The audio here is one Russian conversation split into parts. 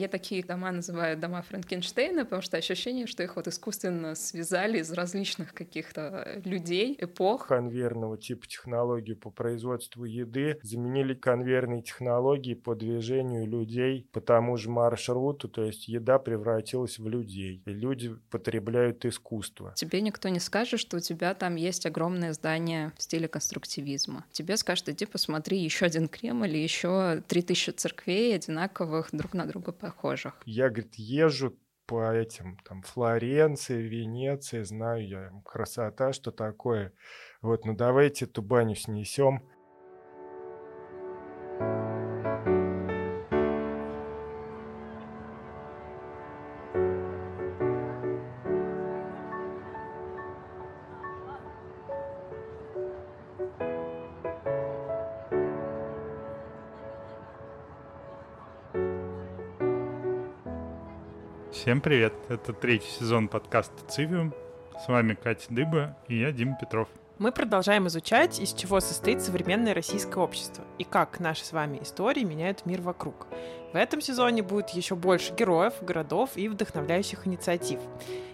я такие дома называю дома Франкенштейна, потому что ощущение, что их вот искусственно связали из различных каких-то людей, эпох. Конвейерного типа технологии по производству еды заменили конвейерные технологии по движению людей по тому же маршруту, то есть еда превратилась в людей, и люди потребляют искусство. Тебе никто не скажет, что у тебя там есть огромное здание в стиле конструктивизма. Тебе скажут, иди посмотри еще один Кремль или еще 3000 церквей одинаковых, друг на друга похожих. Я, говорит, езжу по этим, там, Флоренции, Венеции, знаю я, красота, что такое. Вот, ну давайте эту баню снесем. Всем привет! Это третий сезон подкаста «Цивиум». С вами Катя Дыба и я, Дима Петров. Мы продолжаем изучать, из чего состоит современное российское общество и как наши с вами истории меняют мир вокруг. В этом сезоне будет еще больше героев, городов и вдохновляющих инициатив.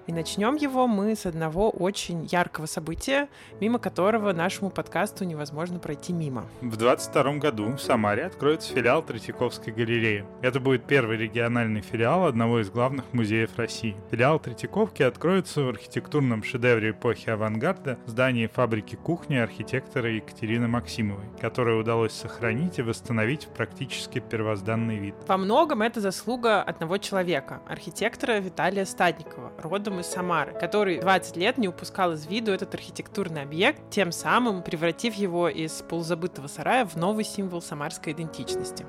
И начнем его мы с одного очень яркого события, мимо которого нашему подкасту невозможно пройти мимо. В 2022 году в Самаре откроется филиал Третьяковской галереи. Это будет первый региональный филиал одного из главных музеев России. Филиал Третьяковки откроется в архитектурном шедевре эпохи авангарда здании фабрики кухни архитектора Екатерины Максимовой, которое удалось сохранить и восстановить в практически первозданный вид. Во многом это заслуга одного человека, архитектора Виталия Стадникова, родом из Самары, который 20 лет не упускал из виду этот архитектурный объект, тем самым превратив его из полузабытого сарая в новый символ самарской идентичности.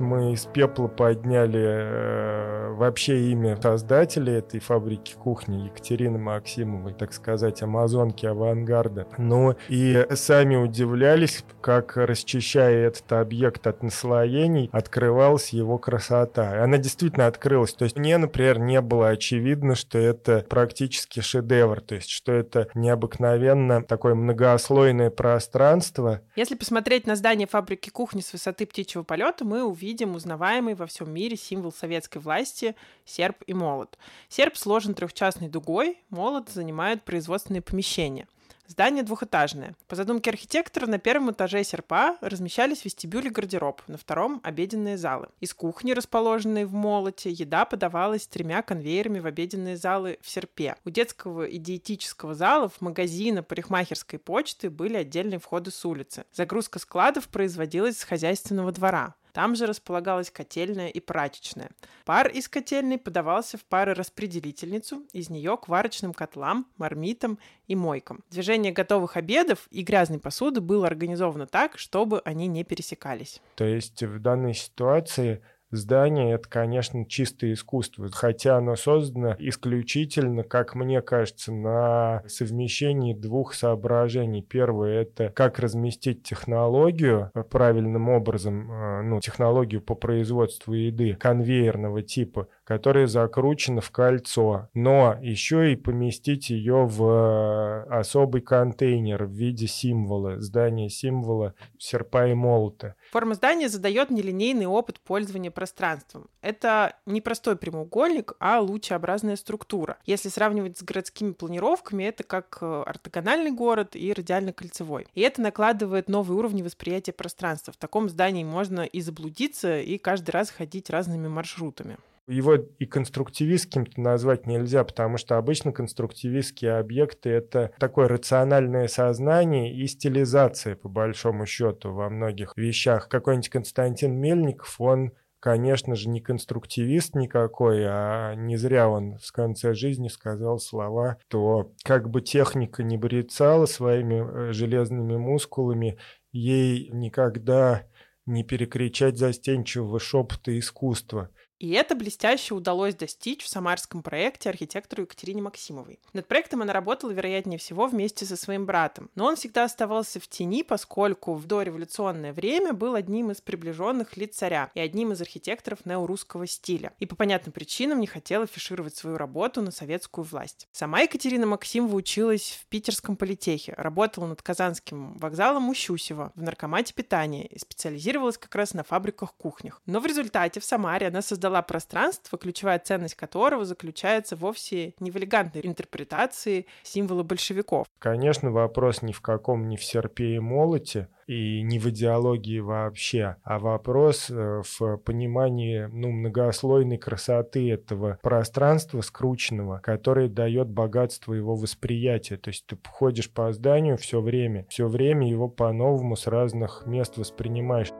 Мы из пепла подняли э, вообще имя создателя этой фабрики кухни Екатерины Максимовой, так сказать, амазонки авангарда. Ну и сами удивлялись, как расчищая этот объект от наслоений, открывалась его красота. Она действительно открылась. То есть мне, например, не было очевидно, что это практически шедевр, то есть что это необыкновенно такое многослойное пространство. Если посмотреть на здание фабрики кухни с высоты птичьего полета, мы увидим видим узнаваемый во всем мире символ советской власти – серп и молот. Серп сложен трехчастной дугой, молот занимает производственные помещения – Здание двухэтажное. По задумке архитектора, на первом этаже серпа размещались вестибюль и гардероб, на втором — обеденные залы. Из кухни, расположенной в молоте, еда подавалась тремя конвейерами в обеденные залы в серпе. У детского и диетического залов, магазина, парикмахерской почты были отдельные входы с улицы. Загрузка складов производилась с хозяйственного двора. Там же располагалась котельная и прачечная. Пар из котельной подавался в парораспределительницу, из нее к варочным котлам, мармитам и мойкам. Движение готовых обедов и грязной посуды было организовано так, чтобы они не пересекались. То есть в данной ситуации здание — это, конечно, чистое искусство, хотя оно создано исключительно, как мне кажется, на совмещении двух соображений. Первое — это как разместить технологию правильным образом, э, ну, технологию по производству еды конвейерного типа, которая закручена в кольцо, но еще и поместить ее в э, особый контейнер в виде символа, здания символа серпа и молота. Форма здания задает нелинейный опыт пользования пространством. Это не простой прямоугольник, а лучеобразная структура. Если сравнивать с городскими планировками, это как э, ортогональный город и радиально-кольцевой. И это накладывает новые уровни восприятия пространства. В таком здании можно и заблудиться, и каждый раз ходить разными маршрутами. Его и конструктивистским назвать нельзя, потому что обычно конструктивистские объекты — это такое рациональное сознание и стилизация, по большому счету, во многих вещах. Какой-нибудь Константин Мельников, он конечно же, не конструктивист никакой, а не зря он в конце жизни сказал слова, то как бы техника не брецала своими э, железными мускулами, ей никогда не перекричать застенчивого шепота искусства. И это блестяще удалось достичь в самарском проекте архитектору Екатерине Максимовой. Над проектом она работала, вероятнее всего, вместе со своим братом. Но он всегда оставался в тени, поскольку в дореволюционное время был одним из приближенных лиц царя и одним из архитекторов неорусского стиля. И по понятным причинам не хотел афишировать свою работу на советскую власть. Сама Екатерина Максимова училась в Питерском политехе, работала над Казанским вокзалом у в наркомате питания и специализировалась как раз на фабриках-кухнях. Но в результате в Самаре она создала создала пространство, ключевая ценность которого заключается вовсе не в элегантной интерпретации символа большевиков. Конечно, вопрос ни в каком не в серпе и молоте, и не в идеологии вообще, а вопрос э, в понимании ну, многослойной красоты этого пространства скрученного, которое дает богатство его восприятия. То есть ты ходишь по зданию все время, все время его по-новому с разных мест воспринимаешь.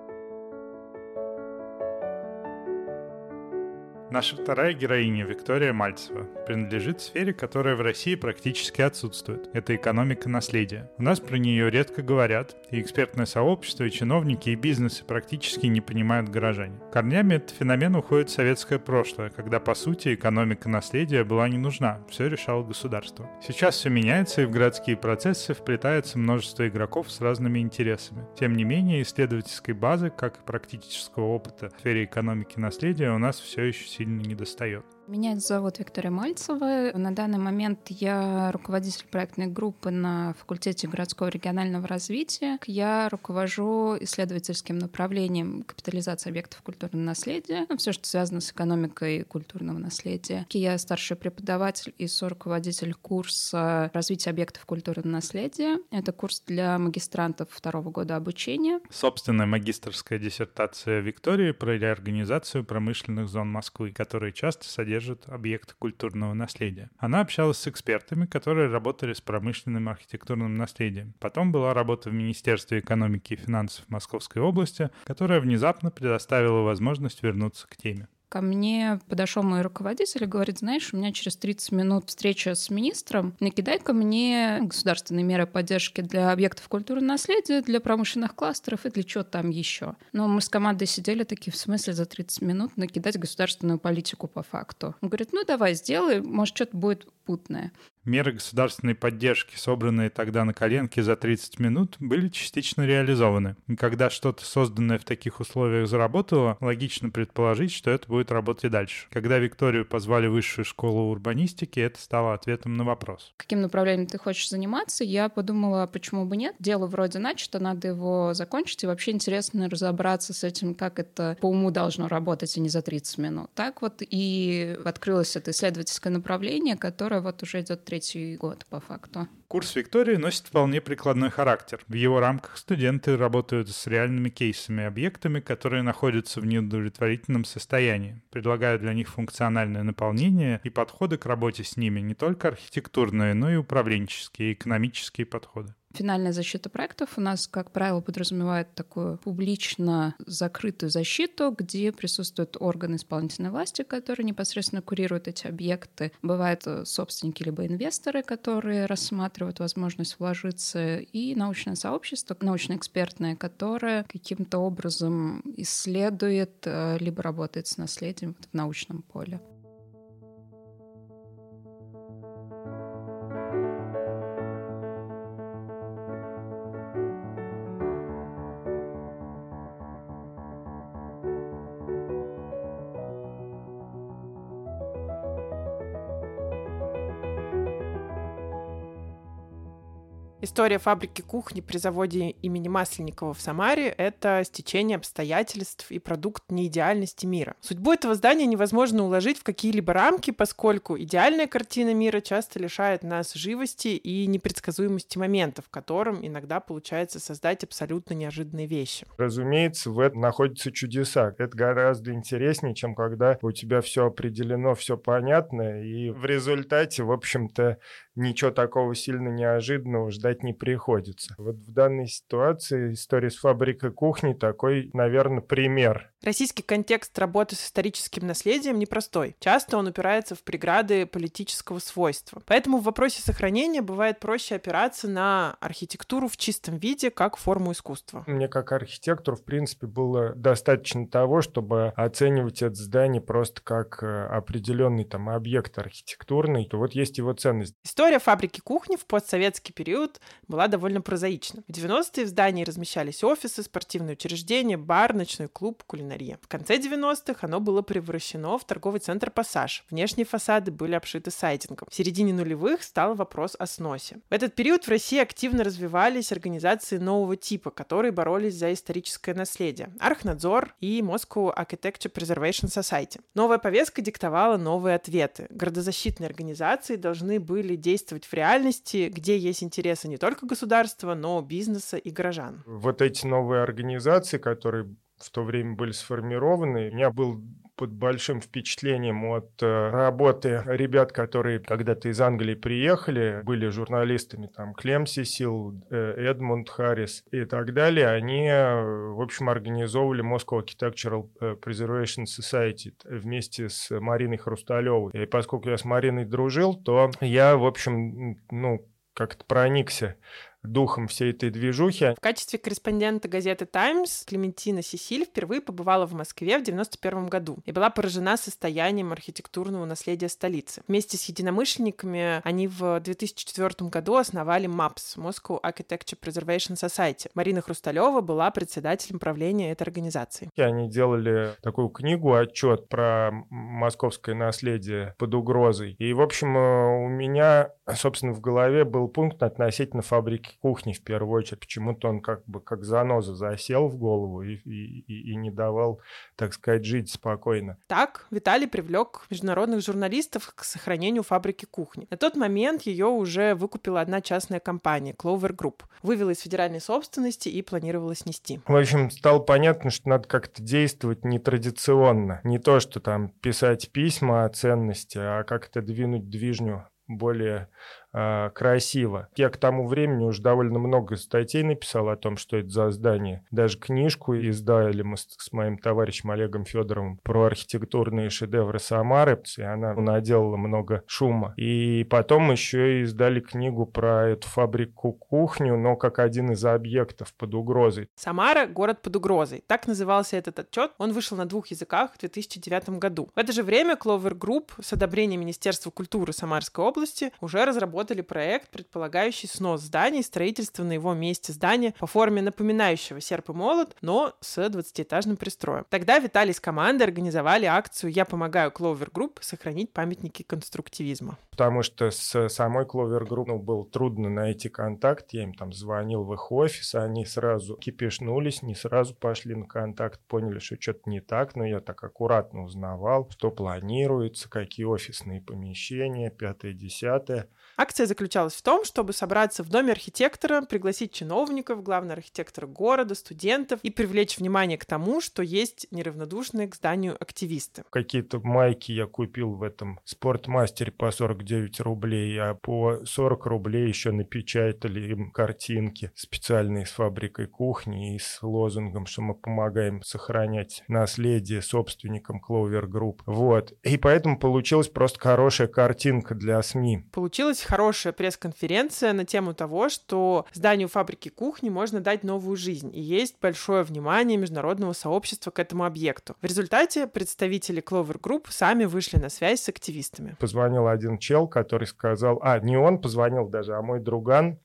Наша вторая героиня, Виктория Мальцева, принадлежит сфере, которая в России практически отсутствует. Это экономика наследия. У нас про нее редко говорят, и экспертное сообщество, и чиновники, и бизнесы практически не понимают горожане. Корнями этот феномен уходит в советское прошлое, когда, по сути, экономика наследия была не нужна, все решало государство. Сейчас все меняется, и в городские процессы вплетается множество игроков с разными интересами. Тем не менее, исследовательской базы, как и практического опыта в сфере экономики наследия у нас все еще сильно не достает. Меня зовут Виктория Мальцева. На данный момент я руководитель проектной группы на факультете городского регионального развития. Я руковожу исследовательским направлением капитализации объектов культурного наследия, ну, все, что связано с экономикой культурного наследия. Я старший преподаватель и соруководитель курса развития объектов культурного наследия. Это курс для магистрантов второго года обучения. Собственная магистрская диссертация Виктории про реорганизацию промышленных зон Москвы, которые часто содержат содержит объекты культурного наследия. Она общалась с экспертами, которые работали с промышленным архитектурным наследием. Потом была работа в Министерстве экономики и финансов Московской области, которая внезапно предоставила возможность вернуться к теме. Ко мне подошел мой руководитель и говорит, знаешь, у меня через 30 минут встреча с министром, накидай-ка мне государственные меры поддержки для объектов культурного наследия, для промышленных кластеров и для чего там еще. Но мы с командой сидели такие, в смысле за 30 минут накидать государственную политику по факту. Он говорит, ну давай, сделай, может, что-то будет путное. Меры государственной поддержки, собранные тогда на коленке за 30 минут, были частично реализованы. И когда что-то созданное в таких условиях заработало, логично предположить, что это будет работать и дальше. Когда Викторию позвали в высшую школу урбанистики, это стало ответом на вопрос. Каким направлением ты хочешь заниматься? Я подумала, почему бы нет? Дело вроде начато, надо его закончить, и вообще интересно разобраться с этим, как это по уму должно работать, и не за 30 минут. Так вот и открылось это исследовательское направление, которое вот уже идет третий год по факту. Курс Виктории носит вполне прикладной характер. В его рамках студенты работают с реальными кейсами, объектами, которые находятся в неудовлетворительном состоянии, предлагают для них функциональное наполнение и подходы к работе с ними, не только архитектурные, но и управленческие и экономические подходы. Финальная защита проектов у нас, как правило, подразумевает такую публично закрытую защиту, где присутствуют органы исполнительной власти, которые непосредственно курируют эти объекты. Бывают э, собственники либо инвесторы, которые рассматривают возможность вложиться, и научное сообщество, научно-экспертное, которое каким-то образом исследует э, либо работает с наследием в научном поле. История фабрики кухни при заводе имени Масленникова в Самаре — это стечение обстоятельств и продукт неидеальности мира. Судьбу этого здания невозможно уложить в какие-либо рамки, поскольку идеальная картина мира часто лишает нас живости и непредсказуемости моментов, в котором иногда получается создать абсолютно неожиданные вещи. Разумеется, в этом находятся чудеса. Это гораздо интереснее, чем когда у тебя все определено, все понятно, и в результате, в общем-то, ничего такого сильно неожиданного ждать не приходится. Вот в данной ситуации история с фабрикой кухни такой, наверное, пример. Российский контекст работы с историческим наследием непростой. Часто он упирается в преграды политического свойства. Поэтому в вопросе сохранения бывает проще опираться на архитектуру в чистом виде как форму искусства. Мне как архитектору, в принципе, было достаточно того, чтобы оценивать это здание просто как э, определенный там объект архитектурный, то вот есть его ценность. История фабрики кухни в постсоветский период была довольно прозаична. В 90-е в здании размещались офисы, спортивные учреждения, бар, ночной клуб, кулинария. В конце 90-х оно было превращено в торговый центр «Пассаж». Внешние фасады были обшиты сайдингом. В середине нулевых стал вопрос о сносе. В этот период в России активно развивались организации нового типа, которые боролись за историческое наследие. Архнадзор и Moscow Architecture Preservation Society. Новая повестка диктовала новые ответы. Городозащитные организации должны были действовать в реальности, где есть интересы не только государства, но бизнеса и горожан. Вот эти новые организации, которые в то время были сформированы. У меня был под большим впечатлением от э, работы ребят, которые когда-то из Англии приехали, были журналистами, там, Клем Сисил, э, Эдмунд Харрис и так далее. Они, э, в общем, организовывали Moscow Architectural Preservation Society вместе с Мариной Хрусталевой. И поскольку я с Мариной дружил, то я, в общем, ну, как-то проникся духом всей этой движухи. В качестве корреспондента газеты «Таймс» Клементина Сесиль впервые побывала в Москве в 91 году и была поражена состоянием архитектурного наследия столицы. Вместе с единомышленниками они в 2004 году основали MAPS — Moscow Architecture Preservation Society. Марина Хрусталева была председателем правления этой организации. И они делали такую книгу, отчет про московское наследие под угрозой. И, в общем, э, у меня, собственно, в голове был пункт относительно фабрики кухни в первую очередь. Почему-то он как бы как заноза засел в голову и, и, и не давал, так сказать, жить спокойно. Так Виталий привлек международных журналистов к сохранению фабрики кухни. На тот момент ее уже выкупила одна частная компания, Clover Group. Вывела из федеральной собственности и планировала снести. В общем, стало понятно, что надо как-то действовать нетрадиционно. Не то, что там писать письма о ценности, а как-то двинуть движню более э, красиво. Я к тому времени уже довольно много статей написал о том, что это за здание. Даже книжку издали мы с, моим товарищем Олегом Федоровым про архитектурные шедевры Самары, и она наделала много шума. И потом еще издали книгу про эту фабрику-кухню, но как один из объектов под угрозой. Самара — город под угрозой. Так назывался этот отчет. Он вышел на двух языках в 2009 году. В это же время Clover Group с одобрением Министерства культуры Самарской области уже разработал разработали проект, предполагающий снос здания и строительство на его месте здания по форме напоминающего серп и молот, но с 20-этажным пристроем. Тогда Виталий с командой организовали акцию «Я помогаю Clover Group сохранить памятники конструктивизма». Потому что с самой Clover Group ну, было трудно найти контакт, я им там звонил в их офис, они сразу кипишнулись, не сразу пошли на контакт, поняли, что что-то не так, но я так аккуратно узнавал, что планируется, какие офисные помещения, пятое, десятое. Акция заключалась в том, чтобы собраться в доме архитектора, пригласить чиновников, главного архитектора города, студентов и привлечь внимание к тому, что есть неравнодушные к зданию активисты. Какие-то майки я купил в этом спортмастере по 49 рублей, а по 40 рублей еще напечатали им картинки специальные с фабрикой кухни и с лозунгом, что мы помогаем сохранять наследие собственникам Clover Group. Вот. И поэтому получилась просто хорошая картинка для СМИ. Получилось хорошая пресс-конференция на тему того, что зданию фабрики кухни можно дать новую жизнь, и есть большое внимание международного сообщества к этому объекту. В результате представители Clover Group сами вышли на связь с активистами. Позвонил один чел, который сказал, а, не он позвонил даже, а мой друган,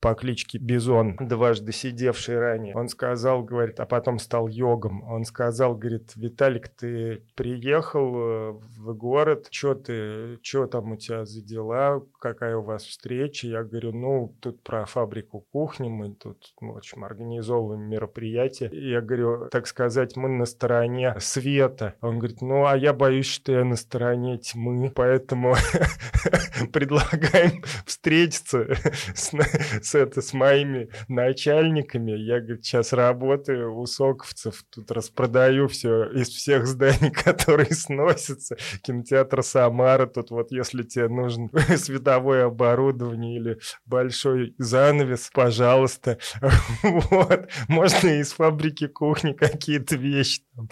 по кличке Бизон, дважды сидевший ранее. Он сказал, говорит, а потом стал йогом. Он сказал, говорит, Виталик, ты приехал э, в город, что ты, что там у тебя за дела, какая у вас встреча? Я говорю, ну, тут про фабрику кухни, мы тут, в общем, организовываем мероприятие. Я говорю, так сказать, мы на стороне света. Он говорит, ну, а я боюсь, что я на стороне тьмы, поэтому предлагаем встретиться с это, с моими начальниками. Я, говорит, сейчас работаю у соковцев, тут распродаю все из всех зданий, которые сносятся. Кинотеатр Самара, тут вот если тебе нужен световое оборудование или большой занавес, пожалуйста. Вот. Можно из фабрики кухни какие-то вещи там,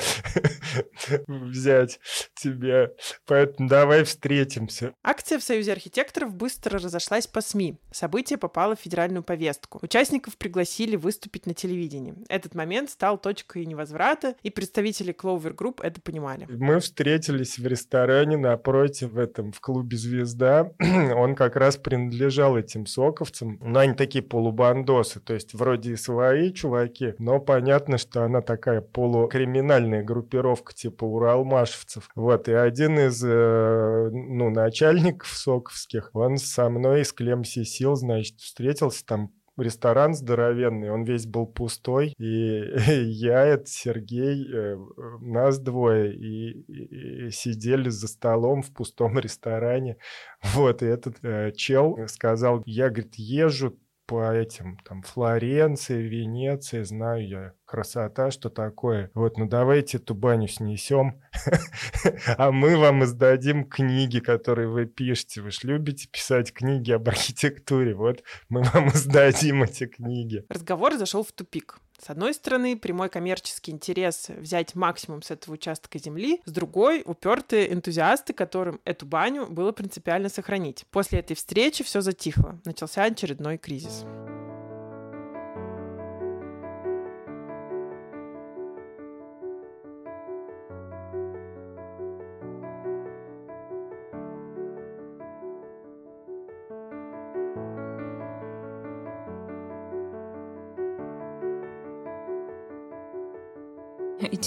взять тебе. Поэтому давай встретимся. Акция в Союзе архитекторов быстро разошлась по СМИ. Событие попало в федеральную повестку. Участников пригласили выступить на телевидении. Этот момент стал точкой невозврата, и представители Clover Group это понимали. Мы встретились в ресторане напротив, в этом, в клубе «Звезда». Он как раз принадлежал этим соковцам. Но они такие полубандосы, то есть вроде и свои чуваки, но понятно, что она такая полукриминальная группировка типа уралмашевцев. Вот, и один из, э, ну, начальников соковских, он со мной из Клемси сил, значит, встретился там ресторан здоровенный, он весь был пустой, и я, это Сергей, э, нас двое, и, и, и сидели за столом в пустом ресторане, вот, и этот э, чел сказал, я, говорит, езжу по этим, там, Флоренции, Венеции, знаю я, красота, что такое. Вот, ну давайте эту баню снесем, а мы вам издадим книги, которые вы пишете. Вы же любите писать книги об архитектуре, вот мы вам издадим эти книги. Разговор зашел в тупик. С одной стороны, прямой коммерческий интерес взять максимум с этого участка земли, с другой — упертые энтузиасты, которым эту баню было принципиально сохранить. После этой встречи все затихло. Начался очередной кризис.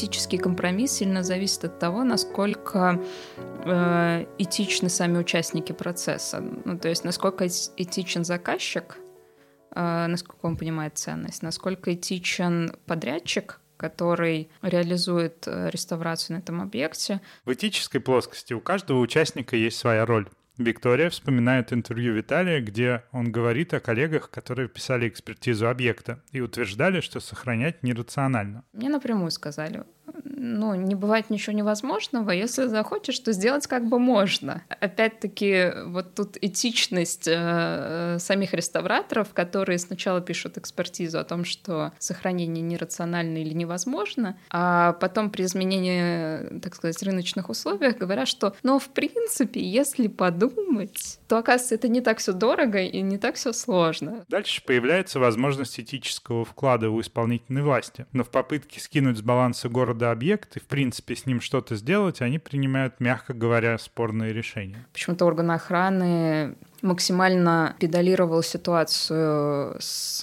Этический компромисс сильно зависит от того, насколько э, этичны сами участники процесса. Ну, то есть насколько этичен заказчик, э, насколько он понимает ценность, насколько этичен подрядчик, который реализует э, реставрацию на этом объекте. В этической плоскости у каждого участника есть своя роль. Виктория вспоминает интервью Виталия, где он говорит о коллегах, которые писали экспертизу объекта и утверждали, что сохранять нерационально. Мне напрямую сказали, ну, не бывает ничего невозможного. Если захочешь, то сделать как бы можно. Опять-таки, вот тут этичность э, самих реставраторов, которые сначала пишут экспертизу о том, что сохранение нерационально или невозможно, а потом при изменении, так сказать, рыночных условиях говорят, что, ну, в принципе, если подумать, то, оказывается, это не так все дорого и не так все сложно. Дальше появляется возможность этического вклада у исполнительной власти. Но в попытке скинуть с баланса города объект объект и, в принципе, с ним что-то сделать, они принимают, мягко говоря, спорные решения. Почему-то органы охраны максимально педалировал ситуацию с,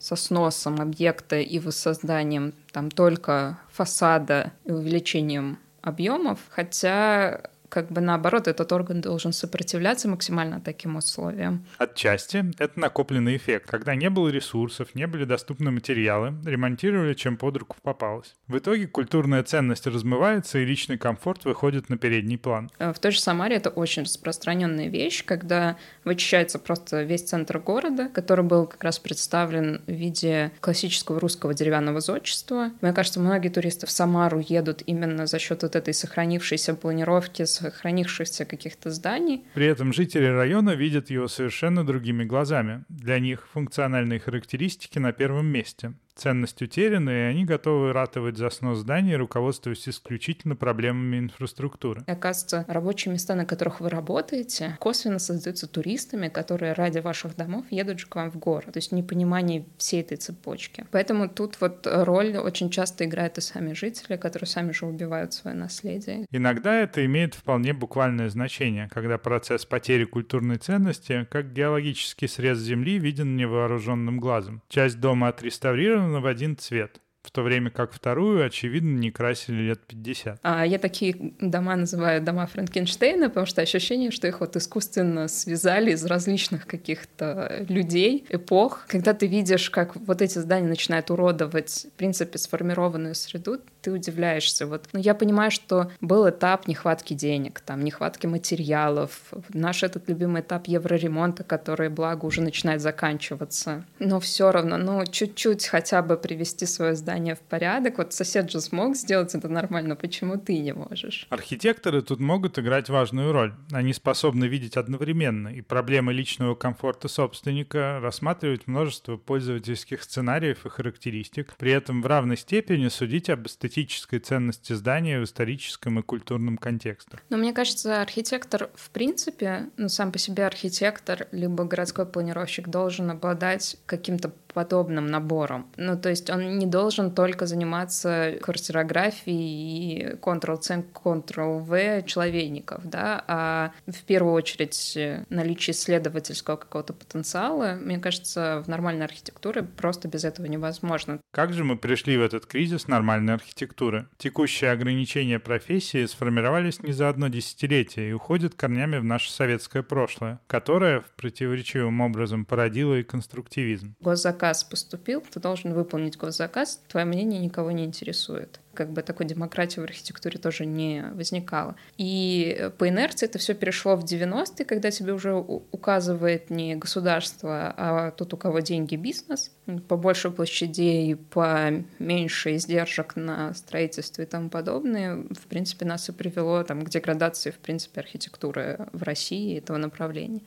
со сносом объекта и воссозданием там только фасада и увеличением объемов, хотя как бы наоборот, этот орган должен сопротивляться максимально таким условиям. Отчасти это накопленный эффект. Когда не было ресурсов, не были доступны материалы, ремонтировали, чем под руку попалось. В итоге культурная ценность размывается, и личный комфорт выходит на передний план. Э, в той же Самаре это очень распространенная вещь, когда вычищается просто весь центр города, который был как раз представлен в виде классического русского деревянного зодчества. Мне кажется, многие туристы в Самару едут именно за счет вот этой сохранившейся планировки, сохранившихся каких-то зданий. При этом жители района видят его совершенно другими глазами. Для них функциональные характеристики на первом месте ценность утеряна, и они готовы ратовать за снос зданий, руководствуясь исключительно проблемами инфраструктуры. И, оказывается, рабочие места, на которых вы работаете, косвенно создаются туристами, которые ради ваших домов едут же к вам в город. То есть непонимание всей этой цепочки. Поэтому тут вот роль очень часто играют и сами жители, которые сами же убивают свое наследие. Иногда это имеет вполне буквальное значение, когда процесс потери культурной ценности, как геологический срез земли, виден невооруженным глазом. Часть дома отреставрирована в один цвет. В то время как вторую, очевидно, не красили лет 50. А я такие дома называю дома Франкенштейна, потому что ощущение, что их вот искусственно связали из различных каких-то людей, эпох. Когда ты видишь, как вот эти здания начинают уродовать, в принципе, сформированную среду, ты удивляешься. Вот. Но я понимаю, что был этап нехватки денег, там, нехватки материалов, наш этот любимый этап евроремонта, который, благо, уже начинает заканчиваться. Но все равно, ну, чуть-чуть хотя бы привести свое здание в порядок. Вот сосед же смог сделать это нормально, почему ты не можешь? Архитекторы тут могут играть важную роль. Они способны видеть одновременно и проблемы личного комфорта собственника, рассматривать множество пользовательских сценариев и характеристик, при этом в равной степени судить об эстетической ценности здания в историческом и культурном контексте. Но мне кажется, архитектор в принципе, ну сам по себе архитектор, либо городской планировщик должен обладать каким-то подобным набором. Ну, то есть он не должен только заниматься квартирографией и Ctrl-C, Ctrl-V человейников, да, а в первую очередь наличие исследовательского какого-то потенциала, мне кажется, в нормальной архитектуре просто без этого невозможно. Как же мы пришли в этот кризис нормальной архитектуры? Текущие ограничения профессии сформировались не за одно десятилетие и уходят корнями в наше советское прошлое, которое в противоречивым образом породило и конструктивизм. Госзаказ госзаказ поступил, ты должен выполнить госзаказ, твое мнение никого не интересует как бы такой демократии в архитектуре тоже не возникало. И по инерции это все перешло в 90-е, когда тебе уже указывает не государство, а тот, у кого деньги, бизнес, по больше площадей, по меньше издержек на строительство и тому подобное, в принципе, нас и привело там, к деградации, в принципе, архитектуры в России этого направления.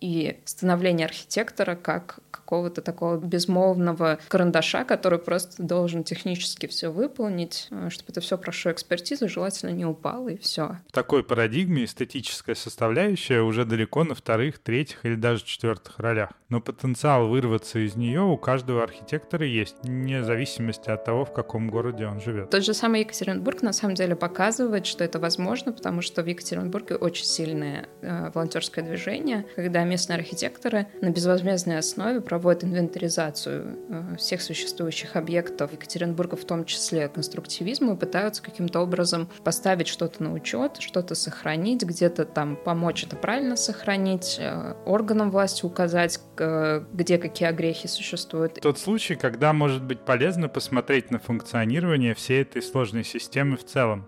И становление архитектора как какого-то такого безмолвного карандаша, который просто должен технически все выполнить, Э, чтобы это все прошло экспертизу, желательно не упало, и все. В такой парадигме эстетическая составляющая уже далеко на вторых, третьих или даже четвертых ролях. Но потенциал вырваться из нее у каждого архитектора есть, вне зависимости от того, в каком городе он живет. Тот же самый Екатеринбург на самом деле показывает, что это возможно, потому что в Екатеринбурге очень сильное э, волонтерское движение, когда местные архитекторы на безвозмездной основе проводят инвентаризацию э, всех существующих объектов Екатеринбурга, в том числе конструктивизм активизму и пытаются каким-то образом поставить что-то на учет, что-то сохранить, где-то там помочь это правильно сохранить, э, органам власти указать, где какие огрехи существуют. Тот случай, когда может быть полезно посмотреть на функционирование всей этой сложной системы в целом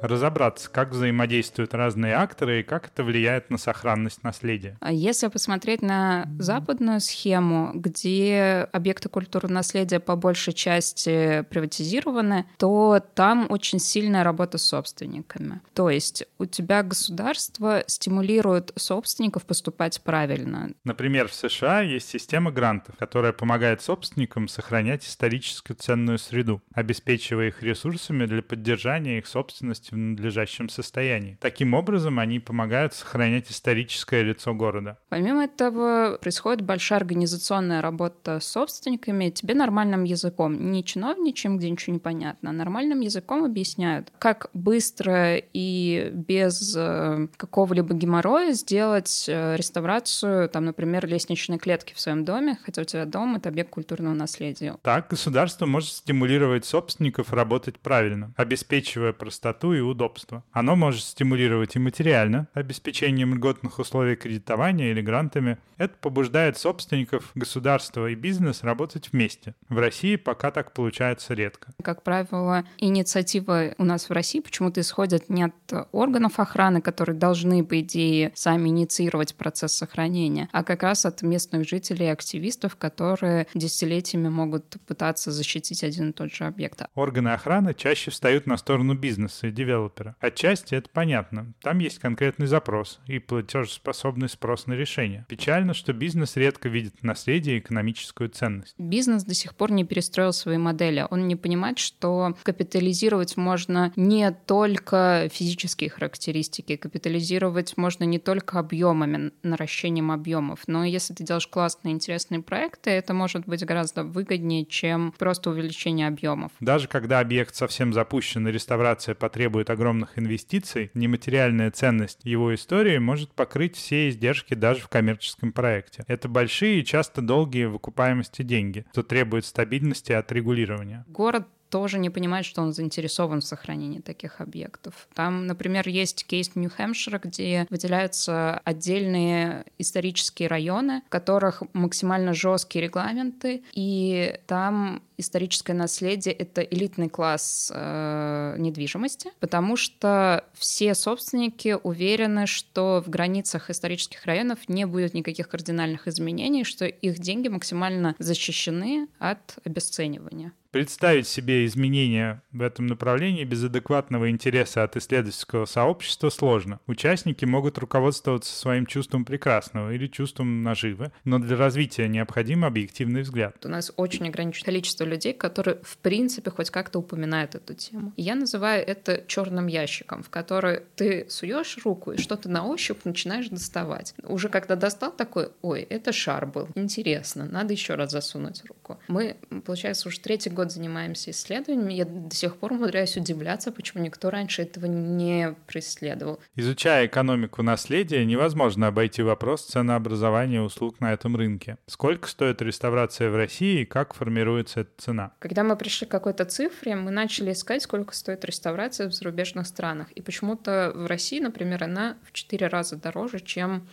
разобраться, как взаимодействуют разные акторы и как это влияет на сохранность наследия. А если посмотреть на западную схему, где объекты культурного наследия по большей части приватизированы, то там очень сильная работа с собственниками. То есть у тебя государство стимулирует собственников поступать правильно. Например, в США есть система грантов, которая помогает собственникам сохранять исторически ценную среду, обеспечивая их ресурсами для поддержания их собственности в надлежащем состоянии. Таким образом, они помогают сохранять историческое лицо города. Помимо этого, происходит большая организационная работа с собственниками. Тебе нормальным языком, не чиновничьим, где ничего не понятно, а нормальным языком объясняют, как быстро и без э, какого-либо геморроя сделать э, реставрацию, там, например, лестничной клетки в своем доме, хотя у тебя дом — это объект культурного наследия. Так государство может стимулировать собственников работать правильно, обеспечивая простоту и и удобства. Оно может стимулировать и материально, обеспечением льготных условий кредитования или грантами. Это побуждает собственников, государства и бизнес работать вместе. В России пока так получается редко. Как правило, инициативы у нас в России почему-то исходят не от органов охраны, которые должны, по идее, сами инициировать процесс сохранения, а как раз от местных жителей и активистов, которые десятилетиями могут пытаться защитить один и тот же объект. Органы охраны чаще встают на сторону бизнеса и девелопера. Отчасти это понятно. Там есть конкретный запрос и платежеспособный спрос на решение. Печально, что бизнес редко видит наследие и экономическую ценность. Бизнес до сих пор не перестроил свои модели. Он не понимает, что капитализировать можно не только физические характеристики, капитализировать можно не только объемами, наращением объемов, но если ты делаешь классные, интересные проекты, это может быть гораздо выгоднее, чем просто увеличение объемов. Даже когда объект совсем запущен и реставрация потребует требует огромных инвестиций, нематериальная ценность его истории может покрыть все издержки даже в коммерческом проекте. Это большие и часто долгие в окупаемости деньги, что требует стабильности от регулирования. Город тоже не понимает, что он заинтересован в сохранении таких объектов. Там, например, есть кейс Нью-Хэмпшира, где выделяются отдельные исторические районы, в которых максимально жесткие регламенты, и там историческое наследие — это элитный класс э, недвижимости, потому что все собственники уверены, что в границах исторических районов не будет никаких кардинальных изменений, что их деньги максимально защищены от обесценивания. Представить себе изменения в этом направлении без адекватного интереса от исследовательского сообщества сложно. Участники могут руководствоваться своим чувством прекрасного или чувством наживы, но для развития необходим объективный взгляд. У нас очень ограниченное количество людей, которые в принципе хоть как-то упоминают эту тему. Я называю это черным ящиком, в который ты суешь руку и что-то на ощупь начинаешь доставать. Уже когда достал такой, ой, это шар был, интересно, надо еще раз засунуть руку. Мы, получается, уже третий год год занимаемся исследованиями, я до сих пор умудряюсь удивляться, почему никто раньше этого не преследовал. Изучая экономику наследия, невозможно обойти вопрос ценообразования услуг на этом рынке. Сколько стоит реставрация в России и как формируется эта цена? Когда мы пришли к какой-то цифре, мы начали искать, сколько стоит реставрация в зарубежных странах. И почему-то в России, например, она в 4 раза дороже, чем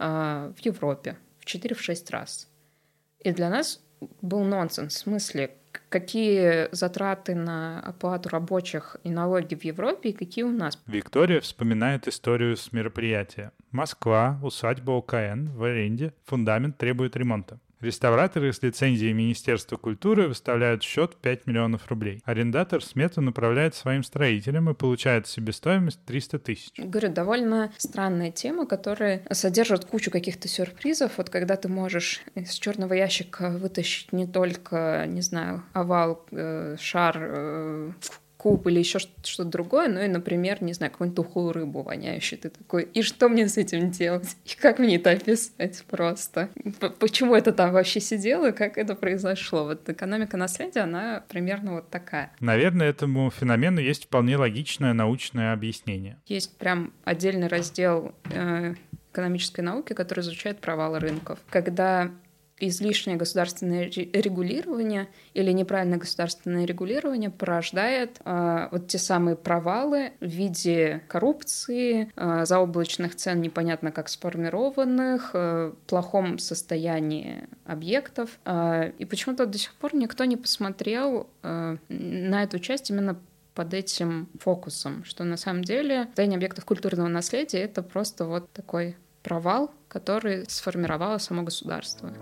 э, в Европе. В 4-6 раз. И для нас был нонсенс. В смысле, какие затраты на оплату рабочих и налоги в Европе и какие у нас. Виктория вспоминает историю с мероприятия. Москва, усадьба ОКН в аренде, фундамент требует ремонта. Реставраторы с лицензией Министерства культуры выставляют счет 5 миллионов рублей. Арендатор смету направляет своим строителям и получает себестоимость 300 тысяч. Говорю, довольно странная тема, которая содержит кучу каких-то сюрпризов. Вот когда ты можешь из черного ящика вытащить не только, не знаю, овал, э, шар, э, куб или еще что-то другое, ну и, например, не знаю, какую-нибудь тухлую рыбу воняющую. Ты такой, и что мне с этим делать? И как мне это описать просто? Почему это там вообще сидело и как это произошло? Вот экономика наследия, она примерно вот такая. Наверное, этому феномену есть вполне логичное научное объяснение. Есть прям отдельный раздел э, экономической науки, который изучает провалы рынков. Когда излишнее государственное регулирование или неправильное государственное регулирование порождает э, вот те самые провалы в виде коррупции, э, заоблачных цен непонятно как сформированных, э, плохом состоянии объектов. Э, и почему-то до сих пор никто не посмотрел э, на эту часть именно под этим фокусом, что на самом деле состояние объектов культурного наследия — это просто вот такой провал, который сформировало само государство.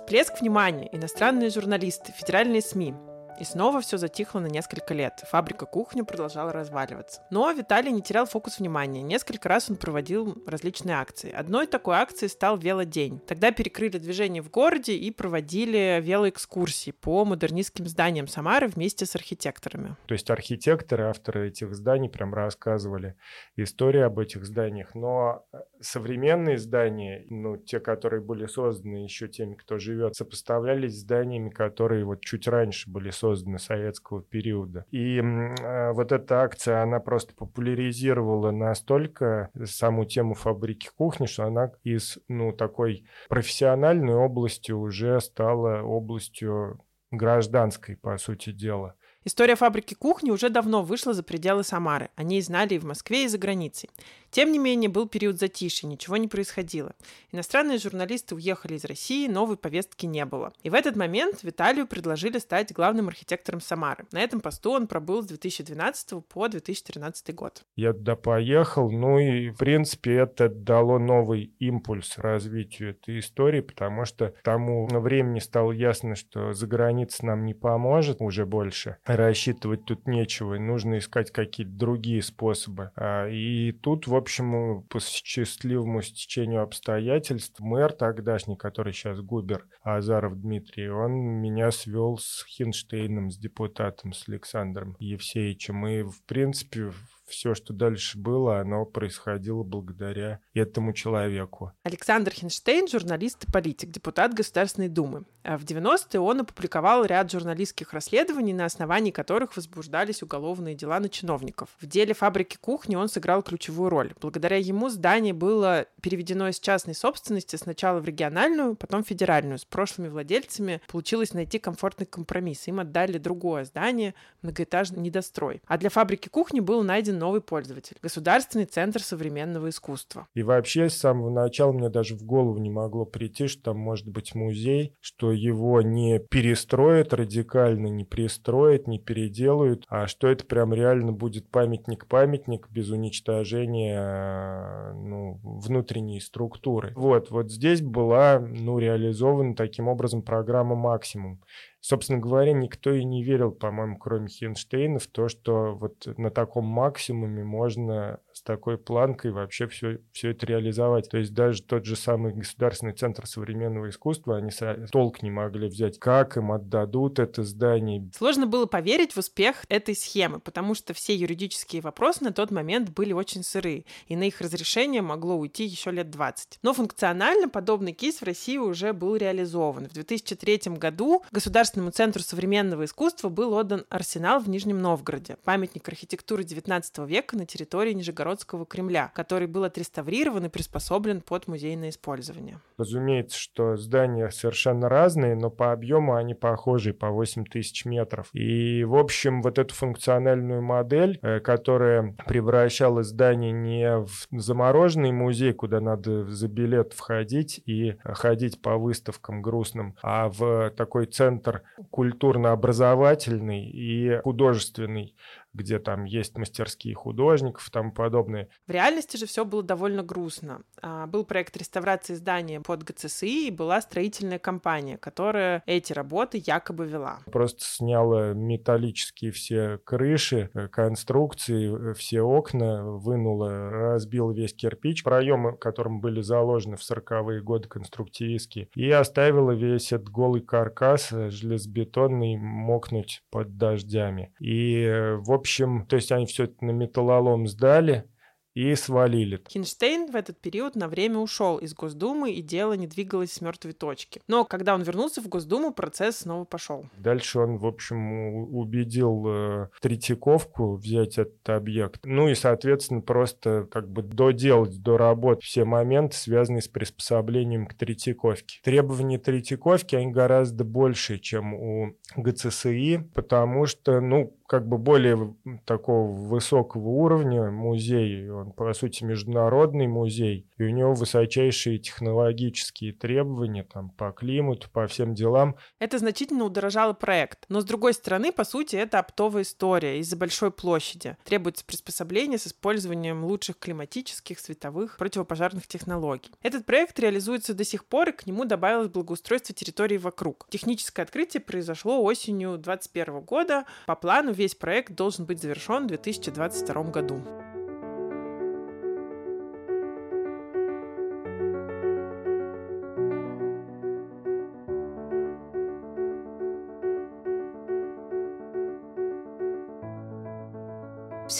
Всплеск внимания, иностранные журналисты, федеральные СМИ. И снова все затихло на несколько лет. Фабрика кухни продолжала разваливаться. Но Виталий не терял фокус внимания. Несколько раз он проводил различные акции. Одной такой акцией стал велодень. Тогда перекрыли движение в городе и проводили велоэкскурсии по модернистским зданиям Самары вместе с архитекторами. То есть архитекторы, авторы этих зданий прям рассказывали истории об этих зданиях. Но э, современные здания, ну, те, которые были созданы еще теми, кто живет, сопоставлялись с зданиями, которые вот чуть раньше были созданы созданы советского периода. И э, вот эта акция, она просто популяризировала настолько саму тему фабрики кухни, что она из, ну, такой профессиональной области уже стала областью гражданской, по сути дела. История фабрики кухни уже давно вышла за пределы Самары. О ней знали и в Москве, и за границей. Тем не менее, был период затишья, ничего не происходило. Иностранные журналисты уехали из России, новой повестки не было. И в этот момент Виталию предложили стать главным архитектором Самары. На этом посту он пробыл с 2012 по 2013 год. Я туда поехал, ну и, в принципе, это дало новый импульс развитию этой истории, потому что тому времени стало ясно, что за границей нам не поможет уже больше рассчитывать тут нечего, нужно искать какие-то другие способы. А, и тут, в общем, по счастливому стечению обстоятельств, мэр тогдашний, который сейчас Губер, Азаров Дмитрий, он меня свел с Хинштейном, с депутатом, с Александром Евсеевичем. И, в принципе, все, что дальше было, оно происходило благодаря этому человеку. Александр Хинштейн — журналист и политик, депутат Государственной Думы. А в 90-е он опубликовал ряд журналистских расследований, на основании которых возбуждались уголовные дела на чиновников. В деле фабрики кухни он сыграл ключевую роль. Благодаря ему здание было переведено из частной собственности сначала в региональную, потом в федеральную. С прошлыми владельцами получилось найти комфортный компромисс. Им отдали другое здание, многоэтажный недострой. А для фабрики кухни был найден новый пользователь — Государственный центр современного искусства. И вообще с самого начала мне даже в голову не могло прийти, что там может быть музей, что его не перестроят радикально, не пристроят, не переделают, а что это прям реально будет памятник-памятник без уничтожения ну, внутренней структуры. Вот, вот здесь была ну, реализована таким образом программа «Максимум». Собственно говоря, никто и не верил, по-моему, кроме Хинштейна, в то, что вот на таком максимуме можно с такой планкой вообще все, все это реализовать. То есть даже тот же самый Государственный центр современного искусства, они толк не могли взять, как им отдадут это здание. Сложно было поверить в успех этой схемы, потому что все юридические вопросы на тот момент были очень сырые, и на их разрешение могло уйти еще лет 20. Но функционально подобный кейс в России уже был реализован. В 2003 году Государственному центру современного искусства был отдан арсенал в Нижнем Новгороде, памятник архитектуры XIX века на территории Нижегородского Кремля, который был отреставрирован и приспособлен под музейное использование. Разумеется, что здания совершенно разные, но по объему они похожи, по 8 тысяч метров. И, в общем, вот эту функциональную модель, э, которая превращала здание не в замороженный музей, куда надо за билет входить и ходить по выставкам грустным, а в такой центр культурно-образовательный и художественный где там есть мастерские художников и тому подобное. В реальности же все было довольно грустно. А, был проект реставрации здания под ГЦСИ и была строительная компания, которая эти работы якобы вела. Просто сняла металлические все крыши, э, конструкции, э, все окна, вынула, разбил весь кирпич, проемы, которым были заложены в 40-е годы конструктивистские, и оставила весь этот голый каркас э, железобетонный мокнуть под дождями. И, в общем, то есть они все это на металлолом сдали, и свалили. Хинштейн в этот период на время ушел из Госдумы, и дело не двигалось с мертвой точки. Но когда он вернулся в Госдуму, процесс снова пошел. Дальше он, в общем, убедил э, Третьяковку взять этот объект. Ну и, соответственно, просто как бы доделать, доработать все моменты, связанные с приспособлением к Третьяковке. Требования Третьяковки, они гораздо больше, чем у ГЦСИ, потому что, ну, как бы более такого высокого уровня музей, он, по сути, международный музей, и у него высочайшие технологические требования там, по климату, по всем делам. Это значительно удорожало проект. Но, с другой стороны, по сути, это оптовая история из-за большой площади. Требуется приспособление с использованием лучших климатических, световых, противопожарных технологий. Этот проект реализуется до сих пор, и к нему добавилось благоустройство территории вокруг. Техническое открытие произошло осенью 2021 года. По плану весь проект должен быть завершен в 2022 году.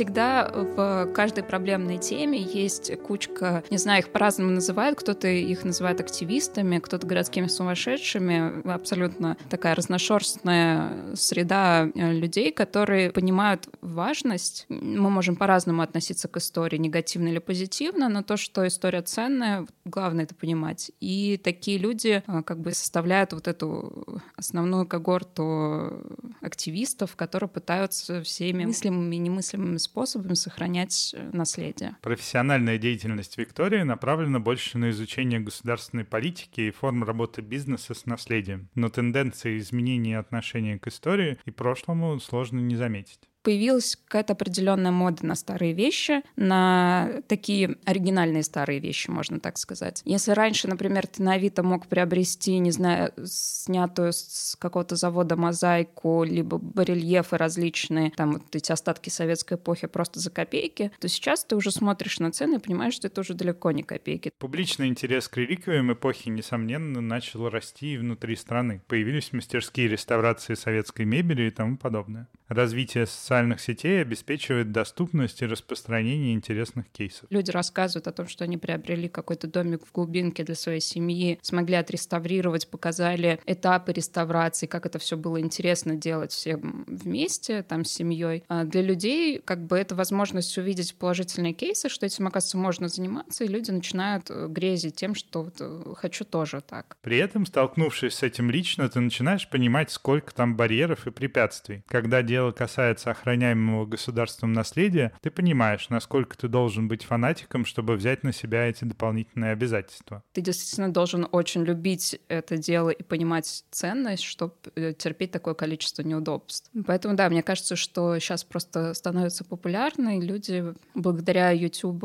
Всегда в каждой проблемной теме есть кучка, не знаю, их по-разному называют, кто-то их называет активистами, кто-то городскими сумасшедшими, абсолютно такая разношерстная среда э, людей, которые понимают важность. Мы можем по-разному относиться к истории, негативно или позитивно, но то, что история ценная, главное это понимать. И такие люди э, как бы составляют вот эту основную когорту активистов, которые пытаются всеми мыслимыми и немыслимыми способами сохранять э, наследие. Профессиональная деятельность Виктории направлена больше на изучение государственной политики и форм работы бизнеса с наследием. Но тенденции изменения отношения к истории и прошлому сложно не заметить. Появилась какая-то определенная мода на старые вещи, на такие оригинальные старые вещи, можно так сказать. Если раньше, например, ты на Авито мог приобрести, не знаю, снятую с какого-то завода мозаику, либо барельефы различные, там вот эти остатки советской эпохи просто за копейки, то сейчас ты уже смотришь на цены и понимаешь, что это уже далеко не копейки. Публичный интерес к реликвиям эпохи, несомненно, начал расти и внутри страны. Появились мастерские реставрации советской мебели и тому подобное. Развитие социальных сетей обеспечивает доступность и распространение интересных кейсов. Люди рассказывают о том, что они приобрели какой-то домик в глубинке для своей семьи, смогли отреставрировать, показали этапы реставрации, как это все было интересно делать всем вместе, там, с семьей. А для людей как бы это возможность увидеть положительные кейсы, что этим, оказывается, можно заниматься, и люди начинают э, грезить тем, что вот, э, хочу тоже так. При этом, столкнувшись с этим лично, ты начинаешь понимать, сколько там барьеров и препятствий. Когда дело дело касается охраняемого государством наследия, ты понимаешь, насколько ты должен быть фанатиком, чтобы взять на себя эти дополнительные обязательства. Ты действительно должен очень любить это дело и понимать ценность, чтобы э, терпеть такое количество неудобств. Поэтому, да, мне кажется, что сейчас просто становится популярно, и люди благодаря YouTube,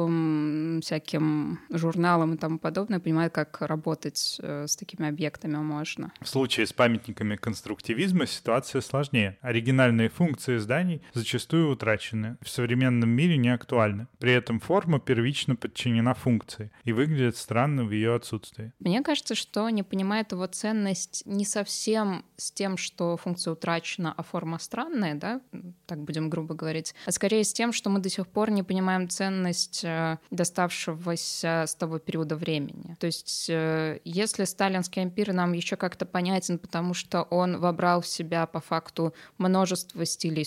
всяким журналам и тому подобное понимают, как работать э, с такими объектами можно. В случае с памятниками конструктивизма ситуация сложнее. Оригинальные функции зданий зачастую утрачены, в современном мире не актуальны. При этом форма первично подчинена функции и выглядит странно в ее отсутствии. Мне кажется, что не понимает его ценность не совсем с тем, что функция утрачена, а форма странная, да, так будем грубо говорить, а скорее с тем, что мы до сих пор не понимаем ценность э, доставшегося с того периода времени. То есть э, если сталинский ампир нам еще как-то понятен, потому что он вобрал в себя по факту множество стилей,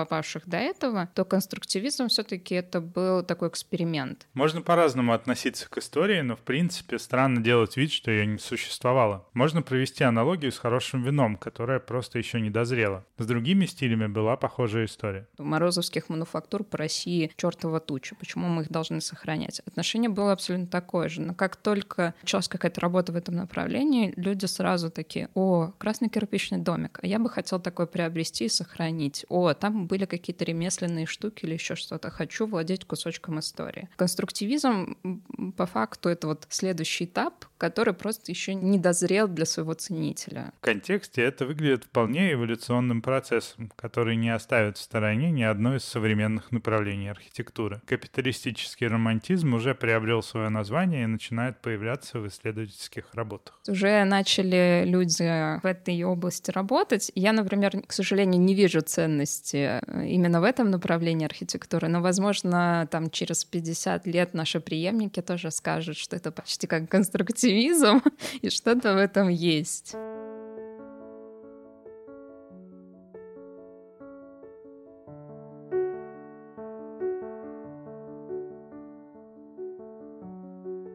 существовавших до этого, то конструктивизм все-таки это был такой эксперимент. Можно по-разному относиться к истории, но в принципе странно делать вид, что ее не существовало. Можно провести аналогию с хорошим вином, которое просто еще не дозрело. С другими стилями была похожая история. У морозовских мануфактур по России чертова туча. Почему мы их должны сохранять? Отношение было абсолютно такое же. Но как только началась какая-то работа в этом направлении, люди сразу такие, о, красный кирпичный домик, а я бы хотел такой приобрести и сохранить о, там были какие-то ремесленные штуки или еще что-то, хочу владеть кусочком истории. Конструктивизм по факту это вот следующий этап, который просто еще не дозрел для своего ценителя. В контексте это выглядит вполне эволюционным процессом, который не оставит в стороне ни одно из современных направлений архитектуры. Капиталистический романтизм уже приобрел свое название и начинает появляться в исследовательских работах. Уже начали люди в этой области работать. Я, например, к сожалению, не вижу ценности э, именно в этом направлении архитектуры, но, возможно, там через 50 лет наши преемники тоже скажут, что это почти как конструктивизм, и что-то в этом есть.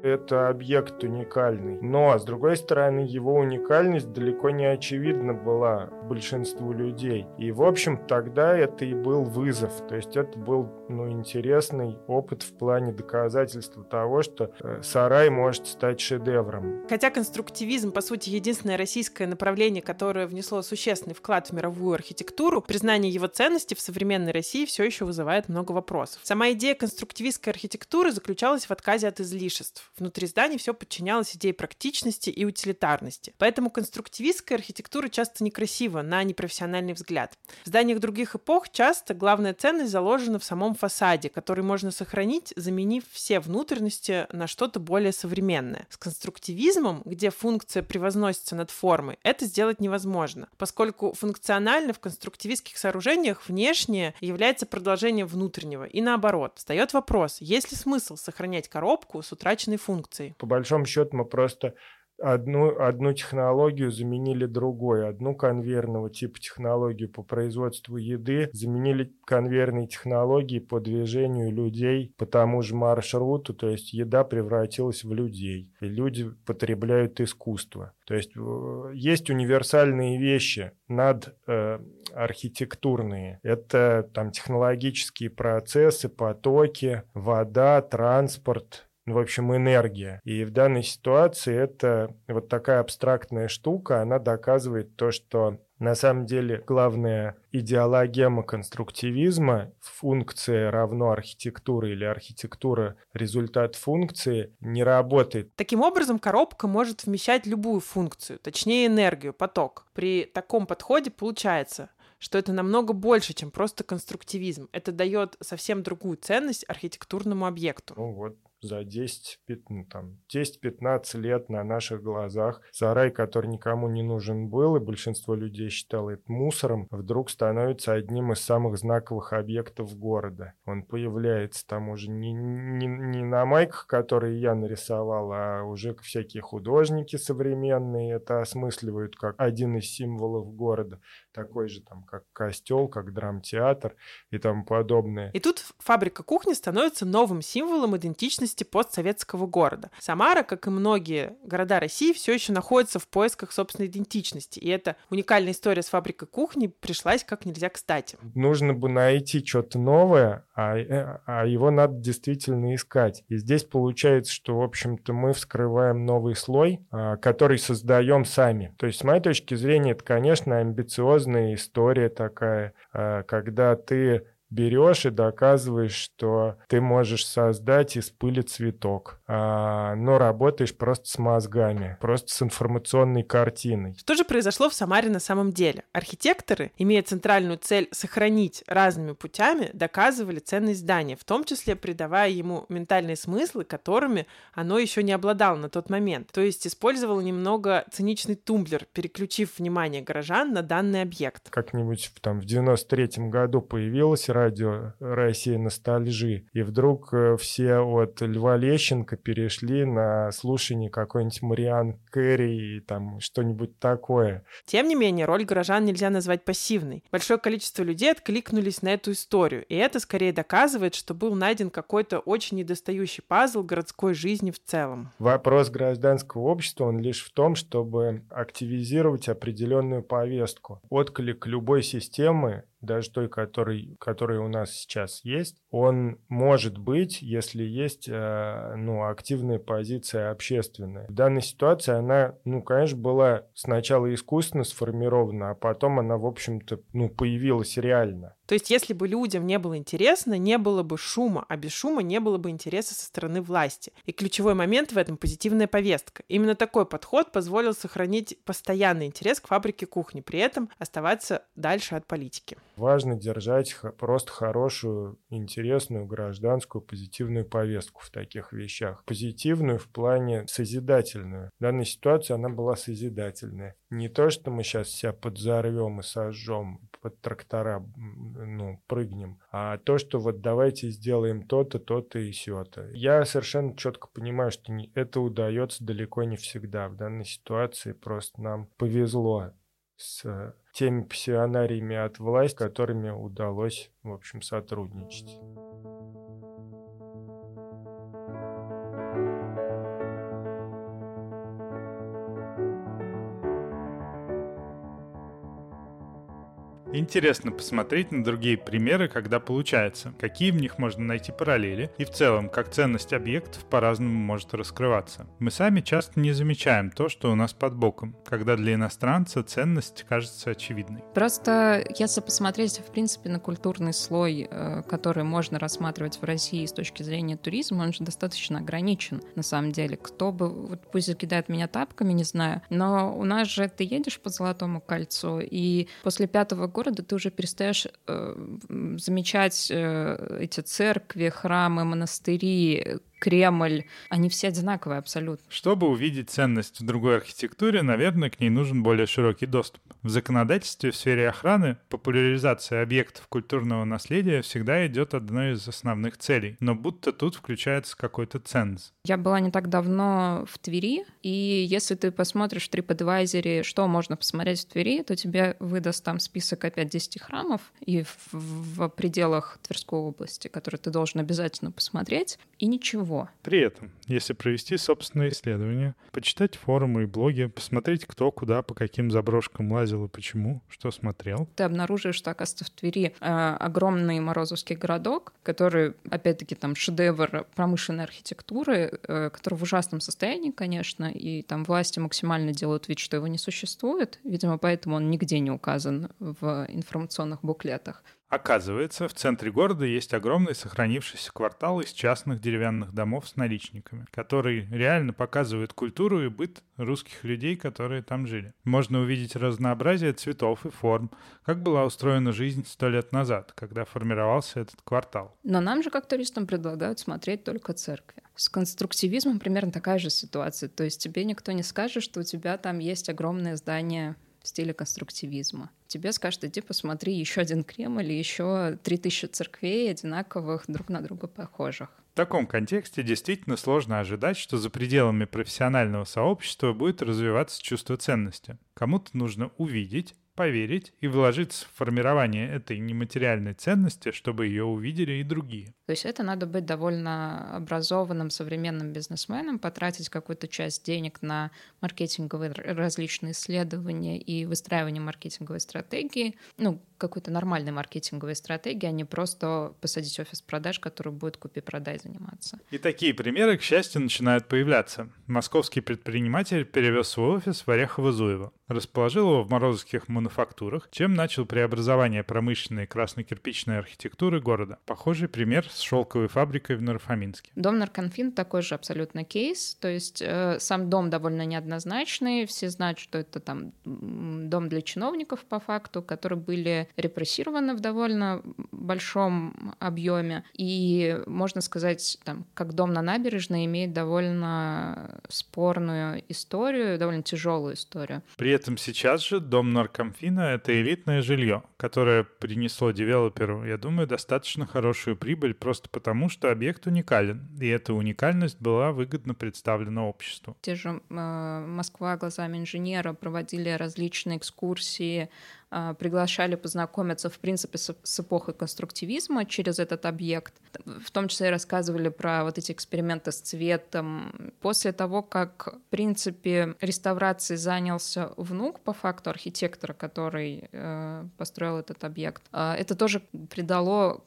это объект уникальный. Но, с другой стороны, его уникальность далеко не очевидна была большинству людей. И, в общем, тогда это и был вызов. То есть это был ну, интересный опыт в плане доказательства того, что э, сарай может стать шедевром. Хотя конструктивизм, по сути, единственное российское направление, которое внесло существенный вклад в мировую архитектуру, признание его ценности в современной России все еще вызывает много вопросов. Сама идея конструктивистской архитектуры заключалась в отказе от излишеств. Внутри зданий все подчинялось идее практичности и утилитарности. Поэтому конструктивистская архитектура часто некрасива на непрофессиональный взгляд. В зданиях других эпох часто главная ценность заложена в самом фасаде, который можно сохранить, заменив все внутренности на что-то более современное. С конструктивизмом, где функция превозносится над формой, это сделать невозможно, поскольку функционально в конструктивистских сооружениях внешнее является продолжением внутреннего. И наоборот, встает вопрос, есть ли смысл сохранять коробку с утраченной функцией? По большому счету мы просто одну, одну технологию заменили другой. Одну конвейерного типа технологию по производству еды заменили конвейерной технологией по движению людей по тому же маршруту, то есть еда превратилась в людей, и люди потребляют искусство. То есть э, есть универсальные вещи над э, архитектурные. Это там технологические процессы, потоки, вода, транспорт, в общем, энергия. И в данной ситуации это вот такая абстрактная штука, она доказывает то, что На самом деле, главная идеологема конструктивизма, функция равно архитектура или архитектура результат функции, не работает. Таким образом, коробка может вмещать любую функцию, точнее энергию, поток. При таком подходе получается, что это намного больше, чем просто конструктивизм. Это дает совсем другую ценность архитектурному объекту. Ну вот, за 10, ну, там, 10-15 лет на наших глазах сарай, который никому не нужен был, и большинство людей считало это мусором, вдруг становится одним из самых знаковых объектов города. Он появляется там уже не, не, не на майках, которые я нарисовал, а уже всякие художники современные это осмысливают как один из символов города, такой же там, как костел, как драмтеатр и тому подобное. И тут фабрика кухни становится новым символом идентичности идентичности постсоветского города. Самара, как и многие города России, все еще находится в поисках собственной идентичности. И эта уникальная история с фабрикой кухни пришлась как нельзя кстати. Нужно бы найти что-то новое, а, э, а его надо действительно искать. И здесь получается, что, в общем-то, мы вскрываем новый слой, а, который создаем сами. То есть, с моей точки зрения, это, конечно, амбициозная история такая, а, когда ты берешь и доказываешь, что ты можешь создать из пыли цветок, а, но работаешь просто с мозгами, просто с информационной картиной. Что же произошло в Самаре на самом деле? Архитекторы, имея центральную цель сохранить разными путями, доказывали ценность здания, в том числе придавая ему ментальные смыслы, которыми оно еще не обладало на тот момент. То есть использовало немного циничный тумблер, переключив внимание горожан на данный объект. Как-нибудь там в 93 году появилась радио «Россия ностальжи», и вдруг э, все от Льва Лещенко перешли на слушание какой-нибудь Мариан Кэрри и там что-нибудь такое. Тем не менее, роль горожан нельзя назвать пассивной. Большое количество людей откликнулись на эту историю, и это скорее доказывает, что был найден какой-то очень недостающий пазл городской жизни в целом. Вопрос гражданского общества, он лишь в том, чтобы активизировать определенную повестку. Отклик любой системы даже той, который, который у нас сейчас есть, он может быть, если есть э, ну, активная позиция общественная. В данной ситуации она, ну, конечно, была сначала искусственно сформирована, а потом она, в общем-то, ну, появилась реально. То есть, если бы людям не было интересно, не было бы шума, а без шума не было бы интереса со стороны власти. И ключевой момент в этом — позитивная повестка. Именно такой подход позволил сохранить постоянный интерес к фабрике кухни, при этом оставаться дальше от политики. Важно держать просто хорошую, интересную, гражданскую, позитивную повестку в таких вещах. Позитивную в плане созидательную. В данной ситуации она была созидательная. Не то, что мы сейчас себя подзорвем и сожжем, под трактора ну, прыгнем, а то, что вот давайте сделаем то-то, то-то и сё-то. Я совершенно четко понимаю, что это удается далеко не всегда. В данной ситуации просто нам повезло с теми пассионариями от власти, которыми удалось, в общем, сотрудничать. Интересно посмотреть на другие примеры, когда получается, какие в них можно найти параллели и в целом, как ценность объектов по-разному может раскрываться. Мы сами часто не замечаем то, что у нас под боком, когда для иностранца ценность кажется очевидной. Просто если посмотреть, в принципе, на культурный слой, э, который можно рассматривать в России с точки зрения туризма, он же достаточно ограничен, на самом деле. Кто бы, вот пусть закидает меня тапками, не знаю, но у нас же ты едешь по Золотому кольцу, и после пятого года города ты уже перестаешь э, замечать э, эти церкви, храмы, монастыри, Кремль, они все одинаковые абсолютно. Чтобы увидеть ценность в другой архитектуре, наверное, к ней нужен более широкий доступ. В законодательстве в сфере охраны популяризация объектов культурного наследия всегда идет одной из основных целей, но будто тут включается какой-то ценз. Я была не так давно в Твери, и если ты посмотришь в TripAdvisor, что можно посмотреть в Твери, то тебе выдаст там список опять 10 храмов и в, в пределах Тверской области, которые ты должен обязательно посмотреть, и ничего него. При этом, если провести собственное исследование, почитать форумы и блоги, посмотреть, кто куда по каким заброшкам лазил и почему? Что смотрел? Ты обнаружишь, что, оказывается, в Твери э, огромный Морозовский городок, который, опять-таки, там шедевр промышленной архитектуры, э, который в ужасном состоянии, конечно, и там власти максимально делают вид, что его не существует. Видимо, поэтому он нигде не указан в информационных буклетах. Оказывается, в центре города есть огромный сохранившийся квартал из частных деревянных домов с наличниками, который реально показывает культуру и быт русских людей, которые там жили. Можно увидеть разнообразие цветов и форм, как была устроена жизнь сто лет назад, когда формировался этот квартал. Но нам же, как туристам, предлагают смотреть только церкви. С конструктивизмом примерно такая же ситуация. То есть тебе никто не скажет, что у тебя там есть огромное здание в стиле конструктивизма. Тебе скажут, иди посмотри еще один Кремль или еще 3000 церквей одинаковых, друг на друга похожих. В таком контексте действительно сложно ожидать, что за пределами профессионального сообщества будет развиваться чувство ценности. Кому-то нужно увидеть, поверить и вложиться в формирование этой нематериальной ценности, чтобы ее увидели и другие. То есть это надо быть довольно образованным современным бизнесменом, потратить какую-то часть денег на маркетинговые различные исследования и выстраивание маркетинговой стратегии, ну, какой-то нормальной маркетинговой стратегии, а не просто посадить офис продаж, который будет купи-продай заниматься. И такие примеры, к счастью, начинают появляться. Московский предприниматель перевез свой офис в Орехово-Зуево, расположил его в морозовских мануфактурах, чем начал преобразование промышленной красно-кирпичной архитектуры города. Похожий пример с шелковой фабрикой в Нарфаминске. Дом Нарконфин такой же абсолютно кейс, то есть э, сам дом довольно неоднозначный, все знают, что это там дом для чиновников по факту, которые были репрессированы в довольно большом объеме, и можно сказать, там, как дом на набережной имеет довольно спорную историю, довольно тяжелую историю. При этом сейчас же дом Наркомфина — это элитное жилье, которое принесло девелоперу, я думаю, достаточно хорошую прибыль просто потому, что объект уникален, и эта уникальность была выгодно представлена обществу. Те же э, Москва глазами инженера проводили различные экскурсии приглашали познакомиться, в принципе, с, с эпохой конструктивизма через этот объект. В том числе рассказывали про вот эти эксперименты с цветом. После того, как, в принципе, реставрацией занялся внук, по факту, архитектора, который э, построил этот объект, э, это тоже придало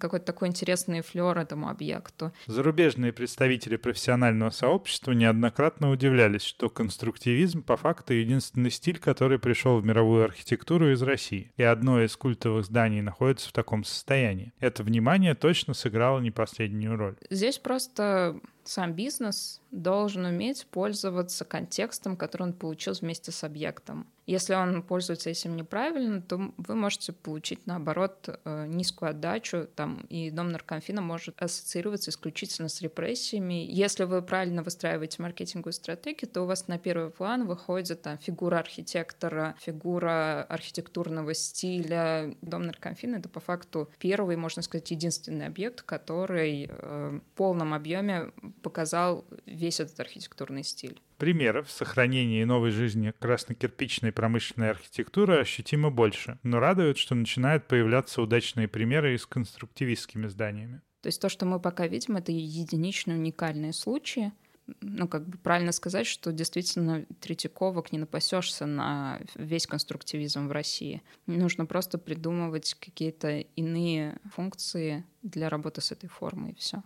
какой-то такой интересный флер этому объекту. Зарубежные представители профессионального сообщества неоднократно удивлялись, что конструктивизм по факту единственный стиль, который пришел в мировую архитектуру архитектуру из России, и одно из культовых зданий находится в таком состоянии. Это внимание точно сыграло не последнюю роль. Здесь просто сам бизнес должен уметь пользоваться контекстом, который он получил вместе с объектом. Если он пользуется этим неправильно, то вы можете получить, наоборот, э, низкую отдачу, там, и дом наркомфина может ассоциироваться исключительно с репрессиями. Если вы правильно выстраиваете маркетинговую стратегию, то у вас на первый план выходит там, фигура архитектора, фигура архитектурного стиля. Дом наркомфина — это по факту первый, можно сказать, единственный объект, который э, в полном объеме показал весь этот архитектурный стиль. Примеров сохранения новой жизни краснокирпичной промышленной архитектуры ощутимо больше, но радует, что начинают появляться удачные примеры и с конструктивистскими зданиями. То есть то, что мы пока видим, это единичные уникальные случаи, ну, как бы правильно сказать, что действительно Третьяковок не напасешься на весь конструктивизм в России. Нужно просто придумывать какие-то иные функции для работы с этой формой, и все.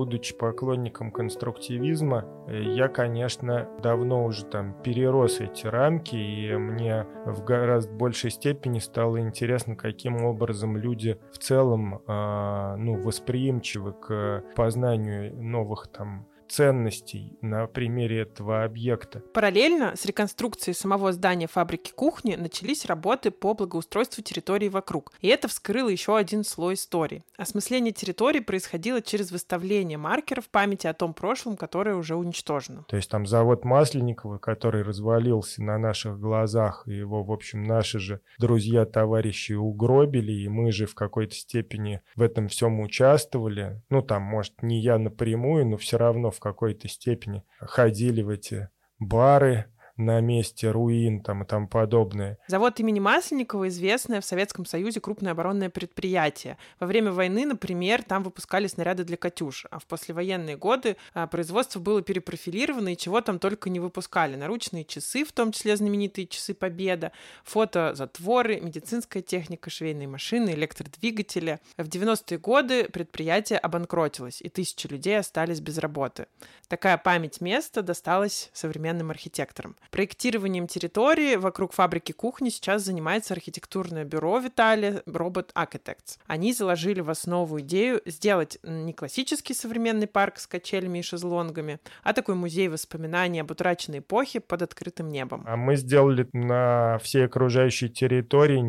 Будучи поклонником конструктивизма, э, я, конечно, давно уже там перерос эти рамки, и мне в гораздо большей степени стало интересно, каким образом люди в целом э, ну, восприимчивы к познанию новых там ценностей на примере этого объекта. Параллельно с реконструкцией самого здания фабрики кухни начались работы по благоустройству территории вокруг. И это вскрыло еще один слой истории. Осмысление территории происходило через выставление маркеров памяти о том прошлом, которое уже уничтожено. То есть там завод Масленникова, который развалился на наших глазах, и его, в общем, наши же друзья, товарищи угробили, и мы же в какой-то степени в этом всем участвовали. Ну, там, может, не я напрямую, но все равно в какой-то степени ходили в эти бары, на месте руин там и тому подобное. Завод имени Масленникова известное в Советском Союзе крупное оборонное предприятие. Во время войны, например, там выпускали снаряды для «Катюш», а в послевоенные годы а, производство было перепрофилировано, и чего там только не выпускали. Наручные часы, в том числе знаменитые часы «Победа», фотозатворы, медицинская техника, швейные машины, электродвигатели. В 90-е годы предприятие обанкротилось, и тысячи людей остались без работы. Такая память места досталась современным архитекторам. Проектированием территории вокруг фабрики кухни сейчас занимается архитектурное бюро Виталия Robot Architects. Они заложили в основу идею сделать не классический современный парк с качелями и шезлонгами, а такой музей воспоминаний об утраченной эпохе под открытым небом. А мы сделали на всей окружающей территории,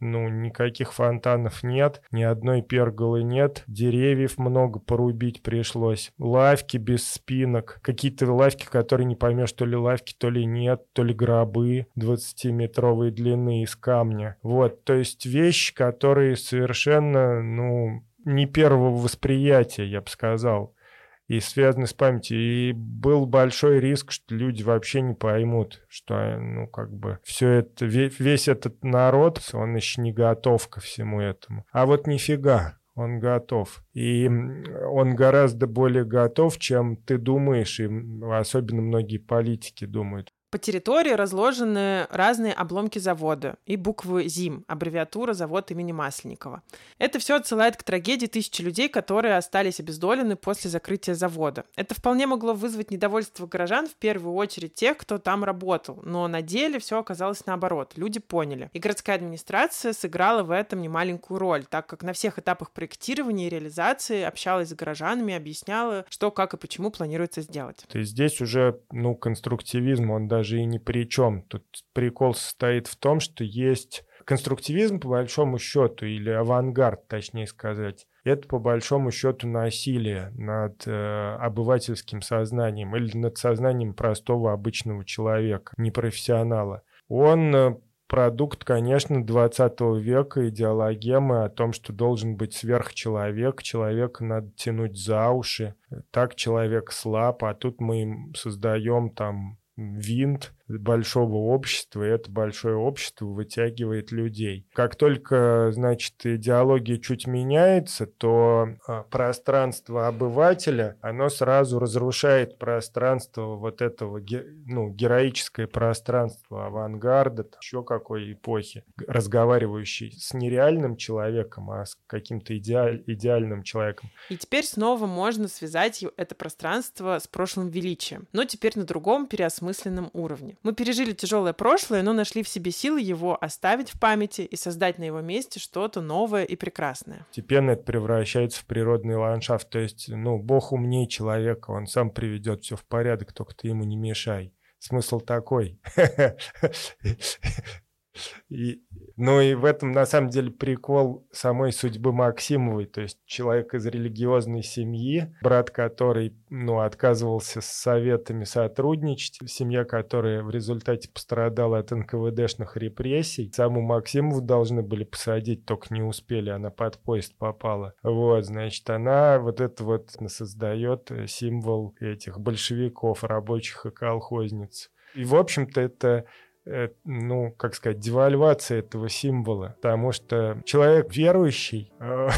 ну, никаких фонтанов нет, ни одной перголы нет, деревьев много порубить пришлось, лавки без спин рынок, какие-то лавки, которые не поймешь, то ли лавки, то ли нет, то ли гробы 20-метровой длины из камня. Вот, то есть вещи, которые совершенно, ну, не первого восприятия, я бы сказал и связаны с памятью. И был большой риск, что люди вообще не поймут, что, ну, как бы, все это, весь этот народ, он еще не готов ко всему этому. А вот нифига он готов. И он гораздо более готов, чем ты думаешь, и особенно многие политики думают. По территории разложены разные обломки завода и буквы ЗИМ, аббревиатура завод имени Масленникова. Это все отсылает к трагедии тысячи людей, которые остались обездолены после закрытия завода. Это вполне могло вызвать недовольство горожан, в первую очередь тех, кто там работал, но на деле все оказалось наоборот. Люди поняли. И городская администрация сыграла в этом немаленькую роль, так как на всех этапах проектирования и реализации общалась с горожанами, объясняла, что, как и почему планируется сделать. То есть здесь уже, ну, конструктивизм, он даже и ни при чем. Тут прикол состоит в том, что есть конструктивизм по большому счету, или авангард, точнее сказать, это по большому счету насилие над э, обывательским сознанием или над сознанием простого обычного человека, непрофессионала. Он э, продукт, конечно, 20 века, идеологемы о том, что должен быть сверхчеловек, человека надо тянуть за уши, так человек слаб, а тут мы создаем там Wind большого общества, и это большое общество вытягивает людей. Как только, значит, идеология чуть меняется, то а, пространство обывателя, оно сразу разрушает пространство вот этого, ну, героическое пространство авангарда, еще какой эпохи, разговаривающий с нереальным человеком, а с каким-то идеаль, идеальным человеком. И теперь снова можно связать это пространство с прошлым величием, но теперь на другом переосмысленном уровне. Мы пережили тяжелое прошлое, но нашли в себе силы его оставить в памяти и создать на его месте что-то новое и прекрасное. Постепенно это превращается в природный ландшафт. То есть, ну, Бог умнее человека, он сам приведет все в порядок, только ты ему не мешай. Смысл такой. И, ну и в этом на самом деле прикол самой судьбы Максимовой, то есть человек из религиозной семьи, брат который, ну, отказывался с советами сотрудничать, семья, которая в результате пострадала от НКВДшных репрессий. Саму Максимову должны были посадить, только не успели, она под поезд попала. Вот, значит, она вот это вот создает символ этих большевиков, рабочих и колхозниц. И, в общем-то, это Э, ну, как сказать, девальвация этого символа, потому что человек верующий, э,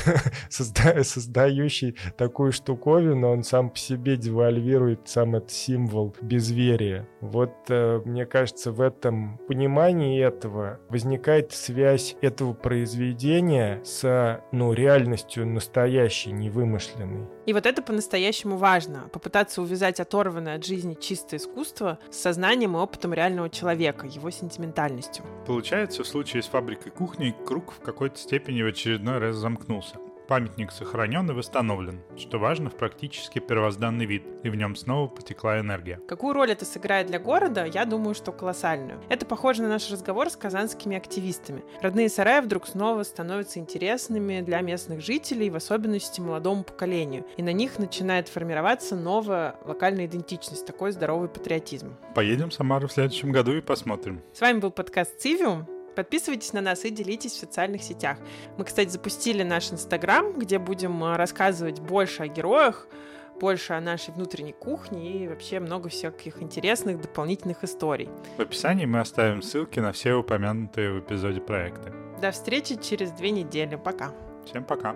создающий такую штуковину, он сам по себе девальвирует сам этот символ безверия. Вот, э, мне кажется, в этом понимании этого возникает связь этого произведения с, ну, реальностью настоящей, невымышленной. И вот это по-настоящему важно. Попытаться увязать оторванное от жизни чистое искусство с сознанием и опытом реального человека, его сентиментальностью. Получается, в случае с фабрикой кухни круг в какой-то степени в очередной раз замкнулся. Памятник сохранен и восстановлен, что важно в практически первозданный вид, и в нем снова потекла энергия. Какую роль это сыграет для города, я думаю, что колоссальную. Это похоже на наш разговор с казанскими активистами. Родные сараи вдруг снова становятся интересными для местных жителей, в особенности молодому поколению, и на них начинает формироваться новая локальная идентичность, такой здоровый патриотизм. Поедем в Самару в следующем году и посмотрим. С вами был подкаст «Цивиум». Подписывайтесь на нас и делитесь в социальных сетях. Мы, кстати, запустили наш Инстаграм, где будем э, рассказывать больше о героях, больше о нашей внутренней кухне и вообще много всяких интересных дополнительных историй. В описании мы оставим ссылки на все упомянутые в эпизоде проекты. До встречи через две недели. Пока. Всем пока.